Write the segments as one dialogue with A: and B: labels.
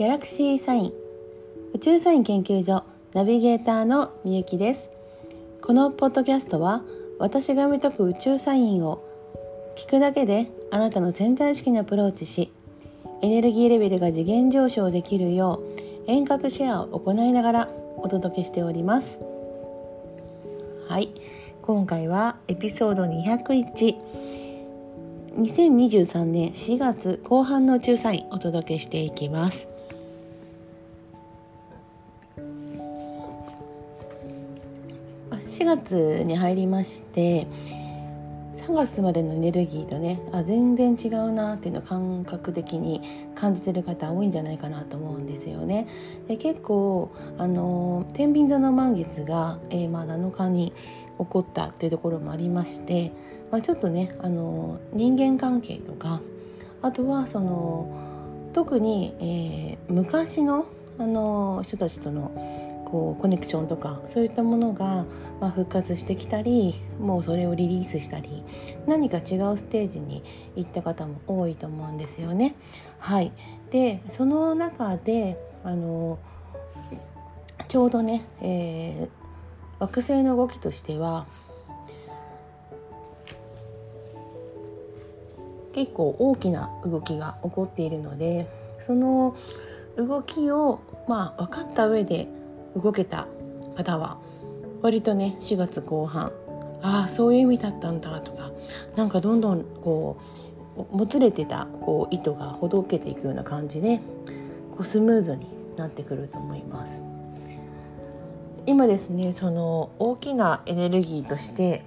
A: ギャラクシーサイン。宇宙サイン研究所ナビゲーターのみゆきです。このポッドキャストは私が読み解く宇宙サインを聞くだけであなたの潜在意識にアプローチしエネルギーレベルが次元上昇できるよう遠隔シェアを行いながらお届けしております。はい。今回はエピソード201 2023年4月後半の宇宙サインお届けしていきます。4月に入りまして3月までのエネルギーとねあ全然違うなっていうのを感覚的に感じてる方多いんじゃないかなと思うんですよね。で結構あの天秤座の満月が、えー、まあ7日に起こったというところもありましてまあ、ちょっとねあの人間関係とかあとはその特に、えー、昔のあの人たちとのこうコネクションとかそういったものが、まあ、復活してきたりもうそれをリリースしたり何か違うステージに行った方も多いと思うんですよね。はい、でその中であのちょうどね、えー、惑星の動きとしては結構大きな動きが起こっているのでその動きをまあ分かった上で動けた方は割とね4月後半ああそういう意味だったんだとかなんかどんどんこうもつれてたこう糸がほどけていくような感じでこうスムーズになってくると思います。今ですねその大きなエネルギーとして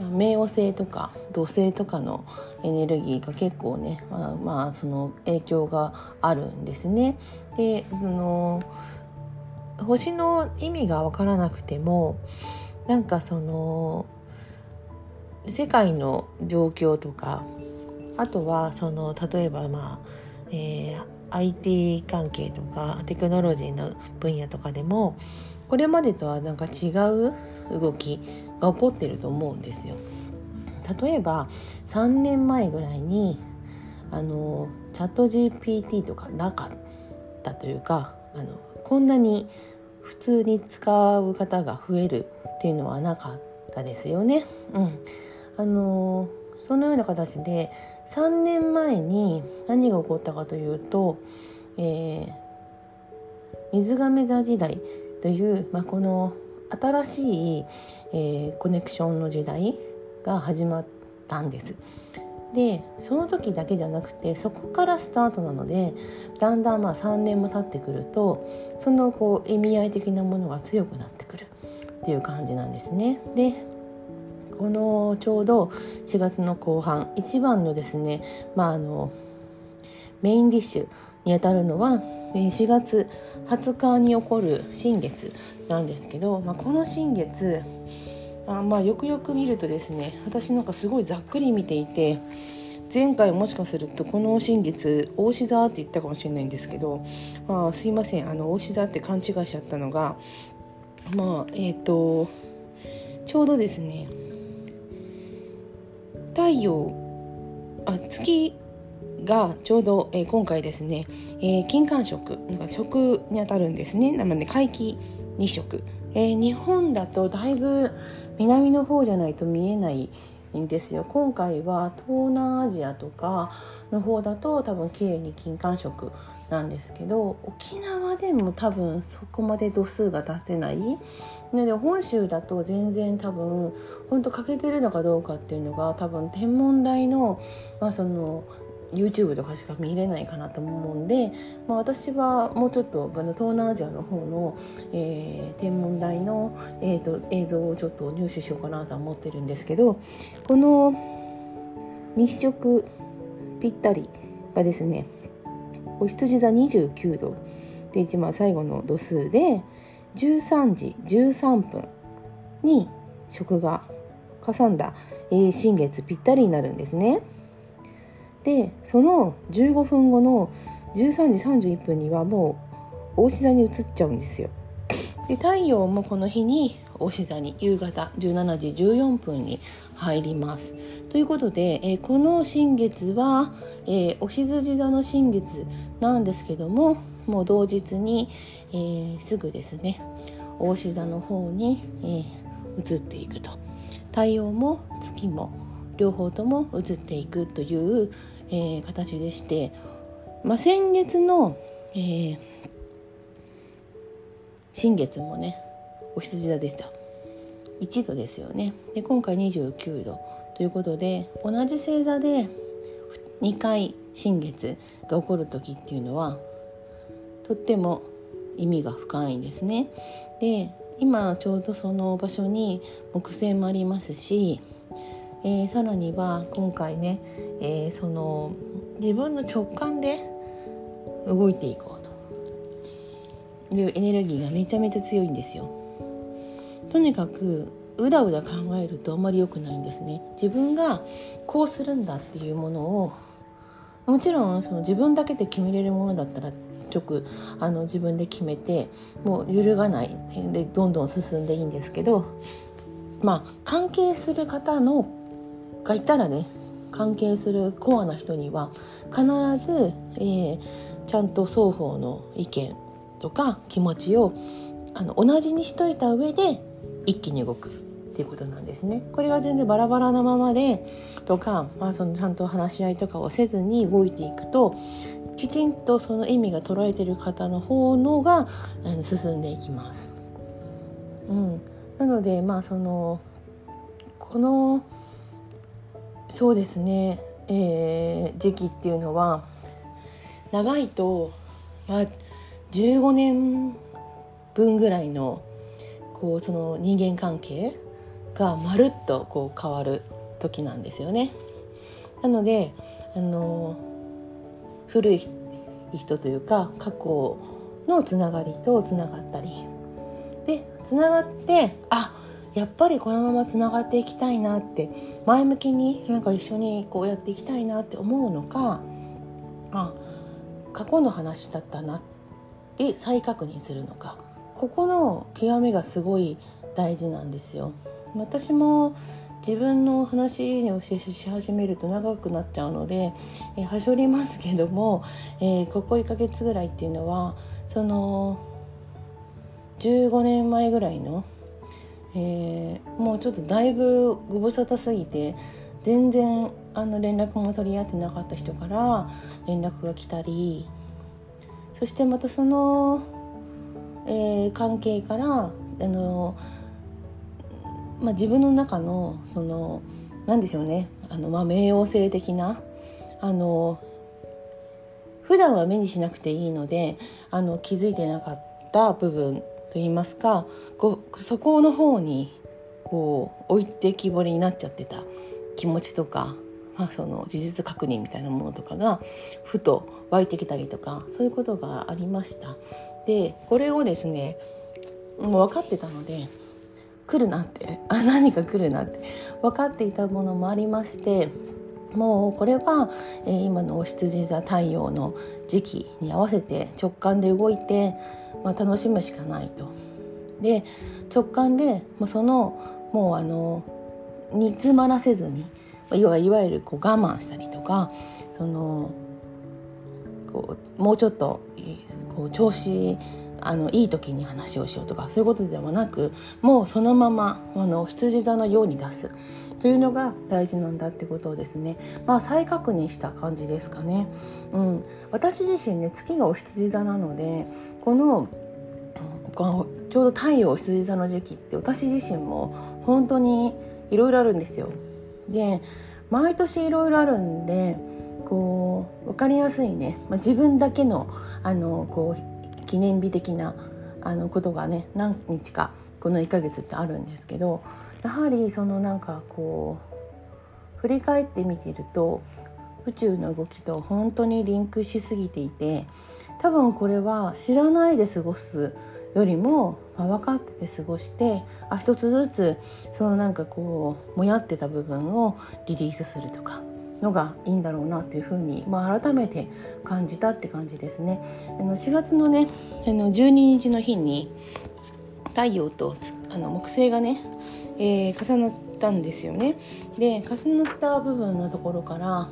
A: 冥王星とか土星とかのエネルギーが結構ね、まあ、まあ、その影響があるんですね。でその星の意味が分からなくてもなんかその世界の状況とかあとはその例えばまあ、えー、IT 関係とかテクノロジーの分野とかでもこれまでとはなんか違う動きが起こってると思うんですよ。例えば3年前ぐらいにあのチャット GPT とかなかったというかあのこんなに普通に使う方が増えるっていうのはなかったですよね。うん、あのそのような形で3年前に何が起こったかというと、えー、水亀座時代という、まあ、この新しい、えー、コネクションの時代が始まったんです。でその時だけじゃなくてそこからスタートなのでだんだんまあ3年も経ってくるとそのこう意味合い的なものが強くなってくるっていう感じなんですね。でこのちょうど4月の後半一番のですね、まあ、あのメインディッシュにあたるのは4月20日に起こる新月なんですけど、まあ、この新月あまあよくよく見るとですね私なんかすごいざっくり見ていて前回もしかするとこの新月大志座って言ったかもしれないんですけど、まあ、すいませんあの大志座って勘違いしちゃったのがまあえっ、ー、とちょうどですね太陽あ月がちょうど、えー、今回ですね、えー、金環食なんか食にあたるんですね。なので皆既日食、えー、日本だとだいぶ南の方じゃないと見えないんですよ。今回は東南アジアとかの方だと多分綺麗に金環食なんですけど沖縄でも多分そこまで度数が出せない。ので本州だと全然多分本当欠けてるのかどうかっていうのが多分天文台の,、まあその YouTube とかしか見れないかなと思うんで、まあ、私はもうちょっと東南アジアの方の、えー、天文台の、えーと、映像をちょっと入手しようかなと思ってるんですけどこの日食ぴったりがですねお羊座29度で一番最後の度数で13時13分に食がかさんだ、えー、新月ぴったりになるんですね。でその15分後の13時31分にはもう大志座に移っちゃうんですよ。で太陽もこの日に牡牛座に夕方17時14分に入ります。ということで、えー、この新月は、えー、お羊座の新月なんですけどももう同日に、えー、すぐですね大牛座の方に、え、移っていくと太陽も月も両方とも移っていくという、えー、形でして、まあ、先月の、えー、新月もねお羊座でした1度ですよねで今回29度ということで同じ星座で2回新月が起こる時っていうのはとっても意味が深いんですね。で今ちょうどその場所に木星もありますし、えー、さらには今回ね、えー、その自分の直感で動いていこうというエネルギーがめちゃめちゃ強いんですよ。とにかくうだうだ考えるとあんまり良くないんですね。自分がこうするんだっていうものをもちろんその自分だけで決めれるものだったら直あの自分で決めてもう揺るがないでどんどん進んでいいんですけどまあ関係する方のがいたらね関係するコアな人には必ず、えー、ちゃんと双方の意見とか気持ちをあの同じにしといた上で一気に動くっていうことなんですね。これが全然バラバラなままでとか、まあ、そのちゃんと話し合いとかをせずに動いていくときちんとその意味が捉えてる方の方のがあの進んでいきます。うん、なのでまあそのこのそうですね、えー、時期っていうのは長いと、まあ、15年分ぐらいのこうその人間関係がまるっとこう変わる時なんですよね。なのであの古い人というか過去のつながりとつながったりでつながってあやっぱりこのままつながっていきたいなって前向きになんか一緒にこうやっていきたいなって思うのかあ過去の話だったなって再確認するのかここの極めがすごい大事なんですよ。私も自分の話をし始めると長くなっちゃうので、えー、はしょりますけども、えー、ここ1ヶ月ぐらいっていうのはその15年前ぐらいの、えー、もうちょっとだいぶご無沙汰すぎて全然あの連絡も取り合ってなかった人から連絡が来たりそしてまたその、えー、関係からあのまあ、自分の中のその何でしょうねあの、まあ、冥王星的なあの普段は目にしなくていいのであの気づいてなかった部分といいますかこそこの方にこう置いてきぼりになっちゃってた気持ちとか、まあ、その事実確認みたいなものとかがふと湧いてきたりとかそういうことがありました。でこれをですねもう分かってたので来るなってあ何か来るなって分かっていたものもありましてもうこれは、えー、今のお羊座太陽の時期に合わせて直感で動いて、まあ、楽しむしかないと。で直感で、まあ、そのもうあの煮詰まらせずに、まあ、いわゆるこう我慢したりとかそのこうもうちょっとこう調子あのいい時に話をしようとかそういうことではなくもうそのままあの羊座のように出すというのが大事なんだってことをですね、まあ、再確認した感じですかね。うん、私自身ね月がお羊座なのでこのちょうど太陽羊座の時期って私自身も本当にいろいろあるんですよ。で毎年いろいろあるんでこう分かりやすいね、まあ、自分だけのあのこう記念日的なあのことがね何日かこの1ヶ月ってあるんですけどやはりそのなんかこう振り返ってみてると宇宙の動きと本当にリンクしすぎていて多分これは知らないで過ごすよりも、まあ、分かってて過ごしてあ一つずつそのなんかこうもやってた部分をリリースするとかのがいいんだろうなというふうに、まあ、改めて感じたって感じですね。あの4月のねあの12日の日に太陽とあの木星がね、えー、重なったんですよね。で重なった部分のところから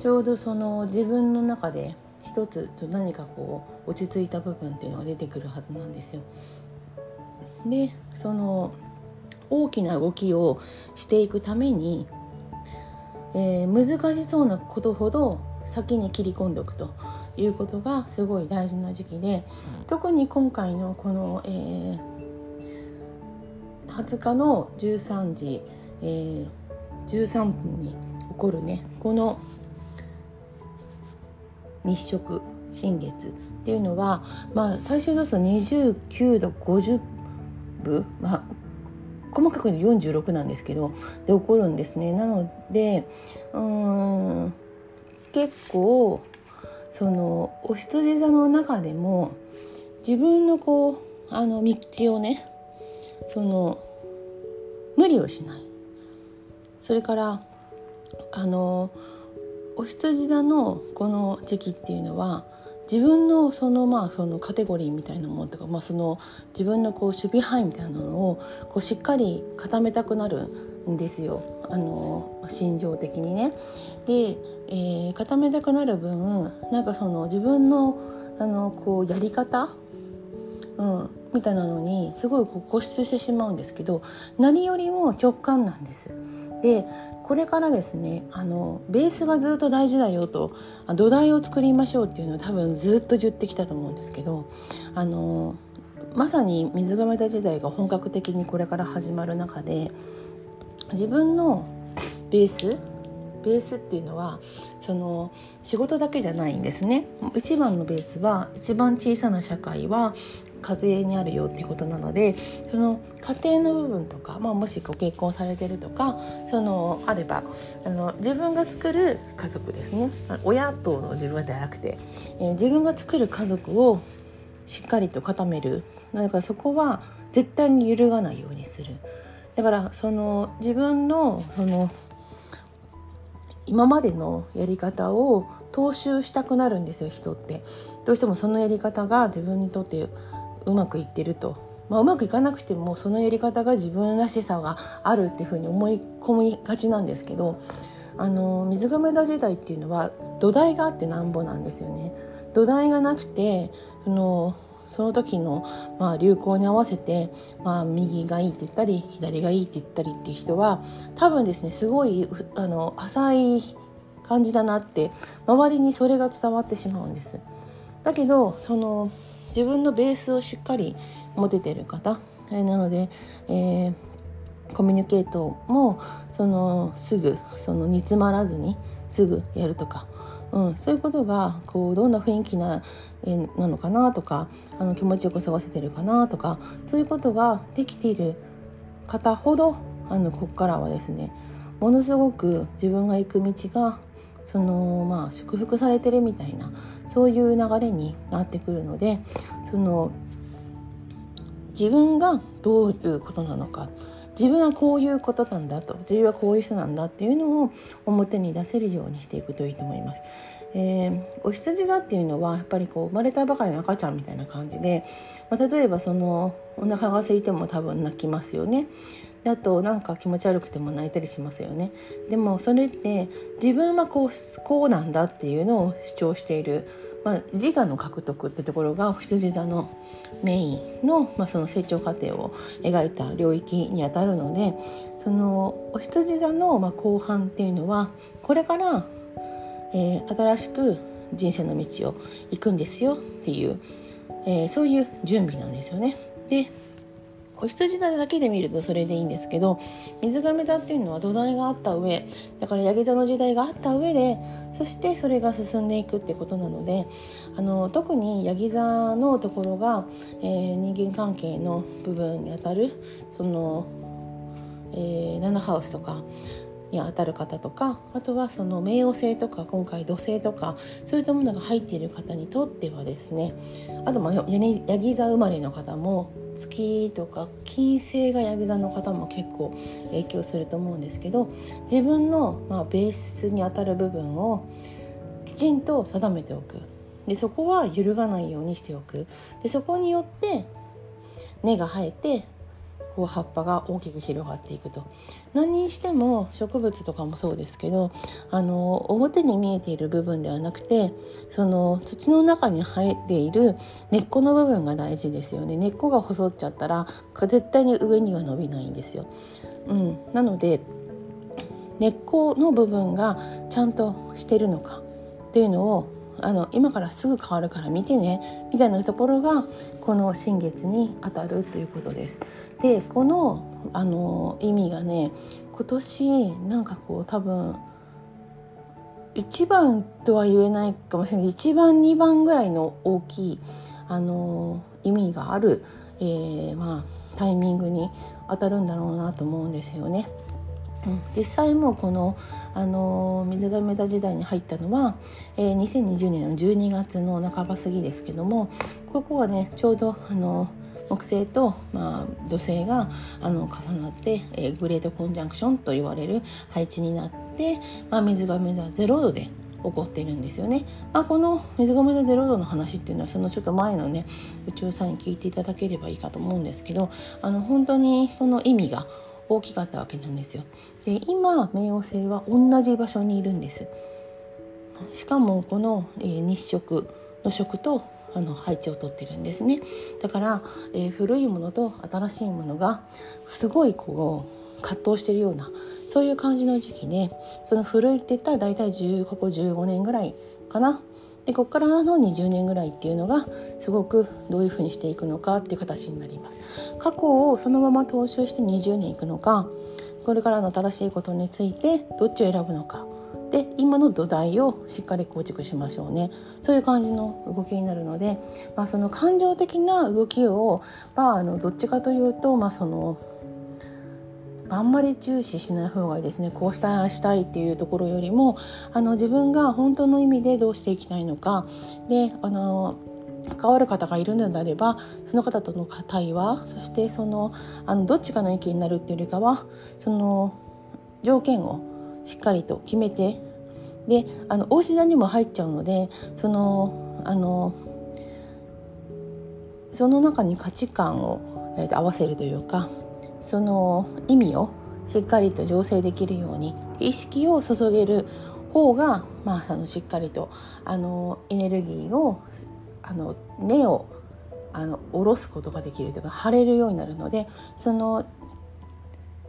A: ちょうどその自分の中で一つと何かこう落ち着いた部分っていうのが出てくるはずなんですよ。でその大きな動きをしていくために、えー、難しそうなことほど先に切り込んでおくということがすごい大事な時期で特に今回のこの、えー、20日の13時、えー、13分に起こるねこの日食新月っていうのは、まあ、最終だと29度50分、まあ、細かく言う46なんですけどで起こるんですね。なのでうん結構そのお羊座の中でも自分のこうあの道をねその無理をしないそれからあのお羊座のこの時期っていうのは自分のそのまあそのカテゴリーみたいなものとか、まあ、その自分のこう守備範囲みたいなのをこうしっかり固めたくなるんですよあの心情的にね。で、えー、固めたくなる分なんかその自分のあのこうやり方、うん、みたいなのにすごいこう固執してしまうんですけど何よりも直感なんです。でこれからですねあのベースがずっと大事だよと土台を作りましょうっていうのを多分ずっと言ってきたと思うんですけどあのまさに水亀座時代が本格的にこれから始まる中で自分のベースベースっていうのはその仕事だけじゃないんですね。一番のベースは一番小さな社会は家庭にあるよっていうことなのでその家庭の部分とか、まあ、もしご結婚されてるとかそのあればあの自分が作る家族ですね。親との自分ではなくて、えー、自分が作る家族をしっかりと固める。だからそこは絶対に揺るがないようにする。だからその自分のその今までのやり方を踏襲したくなるんですよ人って。どうしてもそのやり方が自分にとってうまくいってると、まあ、うまくいかなくてもそのやり方が自分らしさがあるっていうふうに思い込みがちなんですけどあの水亀座時代っていうのは土台があってなんぼなんですよね。土台がなくてそのその時の、まあ、流行に合わせて、まあ、右がいいって言ったり左がいいって言ったりっていう人は多分ですねすごいあの浅い感じだなって周りにそれが伝わってしまうんです。だけどその自分のベースをしっかり持ててる方、えなので、えー、コミュニケートもそのすぐその煮詰まらずにすぐやるとか、うん、そういうことがこうどんな雰囲気な,、え、なのかなとかあの気持ちよく過ごせてるかなとかそういうことができている方ほどあのここからはですねものすごく自分が行く道がそのまあ祝福されてるみたいなそういう流れになってくるのでその自分がどういうことなのか自分はこういうことなんだと自分はこういう人なんだっていうのを表に出せるようにしていくといいと思います。えー、お羊座っていうのはやっぱりこう生まれたばかりの赤ちゃんみたいな感じで、まあ、例えばそのお腹が空いても多分泣きますよね。であとなんか気持ち悪くても泣いたりしますよねでもそれって自分はこうこうなんだっていうのを主張している、まあ、自我の獲得ってところが羊座のメインの,、まあその成長過程を描いた領域にあたるのでそのお羊座のまあ後半っていうのはこれから、えー、新しく人生の道を行くんですよっていう、えー、そういう準備なんですよね。でお羊座だけで見るとそれでいいんですけど水亀座っていうのは土台があった上だからヤギ座の時代があった上でそしてそれが進んでいくってことなのであの特にヤギ座のところが、えー、人間関係の部分にあたるその、えー、7ハウスとかにあたる方とかあとはその冥王星とか今回土星とかそういったものが入っている方にとってはですねあとまあヤギ座生まれの方も月とか金星がヤギ座の方も結構影響すると思うんですけど自分のまあベースにあたる部分をきちんと定めておく。でそこは揺るがないようにしておく。でそこによって根が生えてこう葉っぱが大きく広がっていくと何にしても植物とかもそうですけどあの表に見えている部分ではなくてその土の中に生えている根っこの部分が大事ですよね根っこが細っちゃったら絶対に上には伸びないんですよ。うん、なので根っこの部分がちゃんとしてるのかっていうのをあの今からすぐ変わるから見てねみたいなところがこの新月に当たるということです。でこのあの意味がね今年なんかこう多分1番とは言えないかもしれない1番2番ぐらいの大きいあの意味がある、えー、まあ、タイミングに当たるんだろうなと思うんですよね。実際もこのあの水亀座時代に入ったのは、えー、2020年の12月の半ば過ぎですけどもここはねちょうどあの木星と、まあ、土星があの重なって、えー、グレートコンジャンクションと言われる配置になって、まあ、水亀座0度で起こってるんですよね、まあ、この水亀座0度の話っていうのはそのちょっと前のね宇宙さんに聞いていただければいいかと思うんですけどあの本当にその意味が大きかったわけなんですよ。で今冥王星は同じ場所にいるんです。しかもこの、えー、日食の食とあの配置をとってるんですね。だから、えー、古いものと新しいものがすごいこう葛藤してるようなそういう感じの時期でその古いって言ったら大体10ここ15年ぐらいかな。でここからの20年ぐらいっていうのがすごくどういうふうにしていくのかっていう形になります。過去をそのまま踏襲して20年いくのかこれからの新しいことについてどっちを選ぶのか。で今の土台をしっかり構築しましょうね。そういう感じの動きになるので、まあ、その感情的な動きを、まあ、あのどっちかというと、まあ、そのあんまり重視しない方がいいですね。こうしたしたいっていうところよりもあの自分が本当の意味でどうしていきたいのか。であの関わる方がいるのであればその方との対話そしてそのあのどっちかの意見になるっていうよりかはその条件をしっかりと決めて。であの大志田にも入っちゃうのでそのあのその中に価値観を、えー、合わせるというかその意味をしっかりと醸成できるように意識を注げる方が、まあ、あのしっかりとあのエネルギーをあの根をあの下ろすことができるというか張れるようになるのでその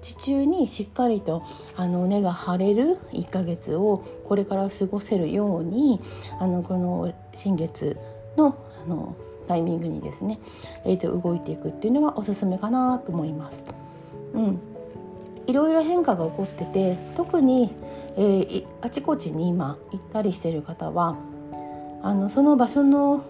A: 地中にしっかりとあの根が張れる1ヶ月をこれから過ごせるようにあのこの新月のあのタイミングにですね、えー、と動いていくっていうのがおすすめかなと思います。うん、いろいろ変化が起こってて特に、えー、あちこちに今行ったりしてる方はあのその場所の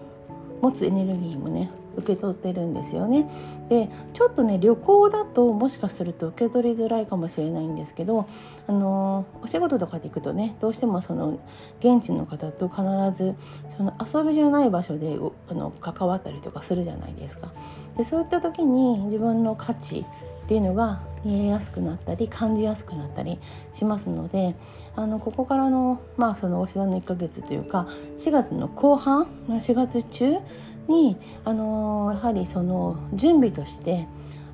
A: 持つエネルギーもね受け取ってるんですよね。でちょっとね旅行だともしかすると受け取りづらいかもしれないんですけどあのお仕事とかで行くとねどうしてもその現地の方と必ずその遊びじゃない場所であの関わったりとかするじゃないですか。でそういった時に自分の価値っていうのが見えやすくなったり感じやすくなったりしますのであのここからのまあそのおし田の1ヶ月というか4月の後半4月中にあのやはりその準備として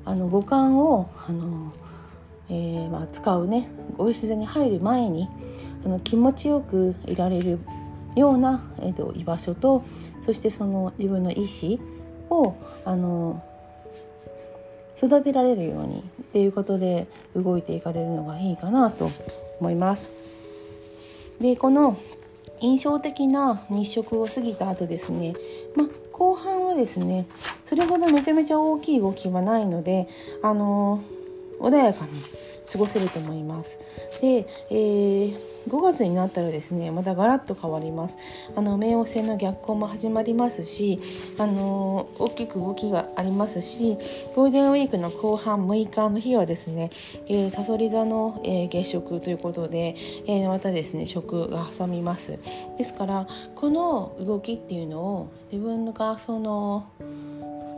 A: あの五感をあの、えー、まあ、使うねお自然に入る前にあの気持ちよくいられるような、えーと、居場所とそしてその自分の意思をあの育てられるようにっていうことで動いていかれるのがいいかなと思います。でこの印象的な日食を過ぎた後ですね、まあ、後半はですねそれほどめちゃめちゃ大きい動きはないので、あのー、穏やかに過ごせると思います。で、えー5月になったらですねまたガラッと変わります。あの冥王星の逆行も始まりますしあの大きく動きがありますしゴールデンウィークの後半6日の日はですねさそり座の、えー、月食ということで、えー、またですね食が挟みます。ですからこの動きっていうのを自分がその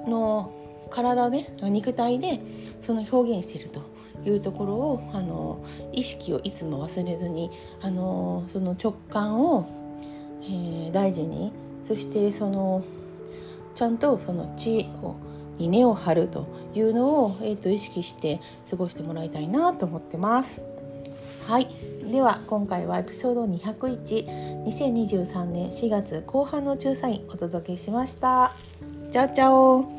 A: の体で肉体でその表現していると。いうところをあの意識をいつも忘れずにあのその直感を、えー、大事にそしてそのちゃんとその知をに根を張るというのを、えー、と意識して過ごしてもらいたいなと思ってます。はいでは今回はエピソード2012023年4月後半の調査員お届けしました。チャオチャオ